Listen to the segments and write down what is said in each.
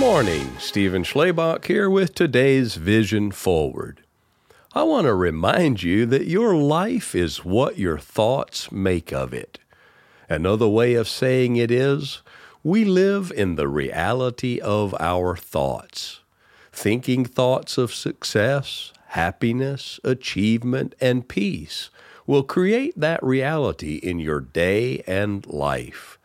morning. Stephen Schlabach here with today's Vision Forward. I want to remind you that your life is what your thoughts make of it. Another way of saying it is, we live in the reality of our thoughts. Thinking thoughts of success, happiness, achievement, and peace will create that reality in your day and life.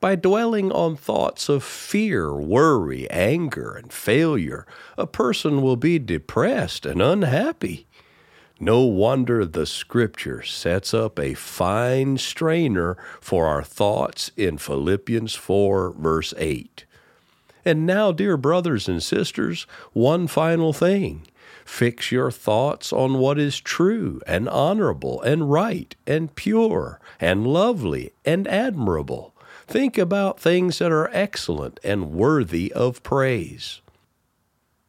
By dwelling on thoughts of fear, worry, anger, and failure, a person will be depressed and unhappy. No wonder the Scripture sets up a fine strainer for our thoughts in Philippians 4, verse 8. And now, dear brothers and sisters, one final thing. Fix your thoughts on what is true and honorable and right and pure and lovely and admirable. Think about things that are excellent and worthy of praise.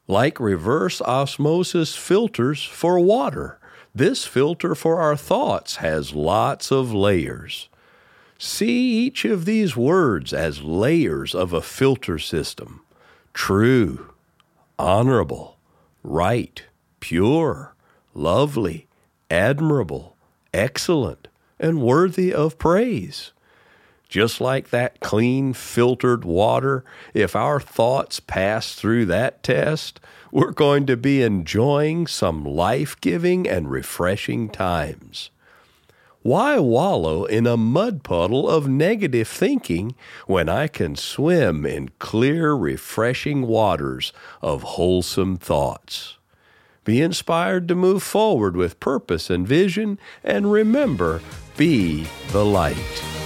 Like reverse osmosis filters for water, this filter for our thoughts has lots of layers. See each of these words as layers of a filter system true, honorable, right, pure, lovely, admirable, excellent, and worthy of praise. Just like that clean, filtered water, if our thoughts pass through that test, we're going to be enjoying some life giving and refreshing times. Why wallow in a mud puddle of negative thinking when I can swim in clear, refreshing waters of wholesome thoughts? Be inspired to move forward with purpose and vision, and remember, be the light.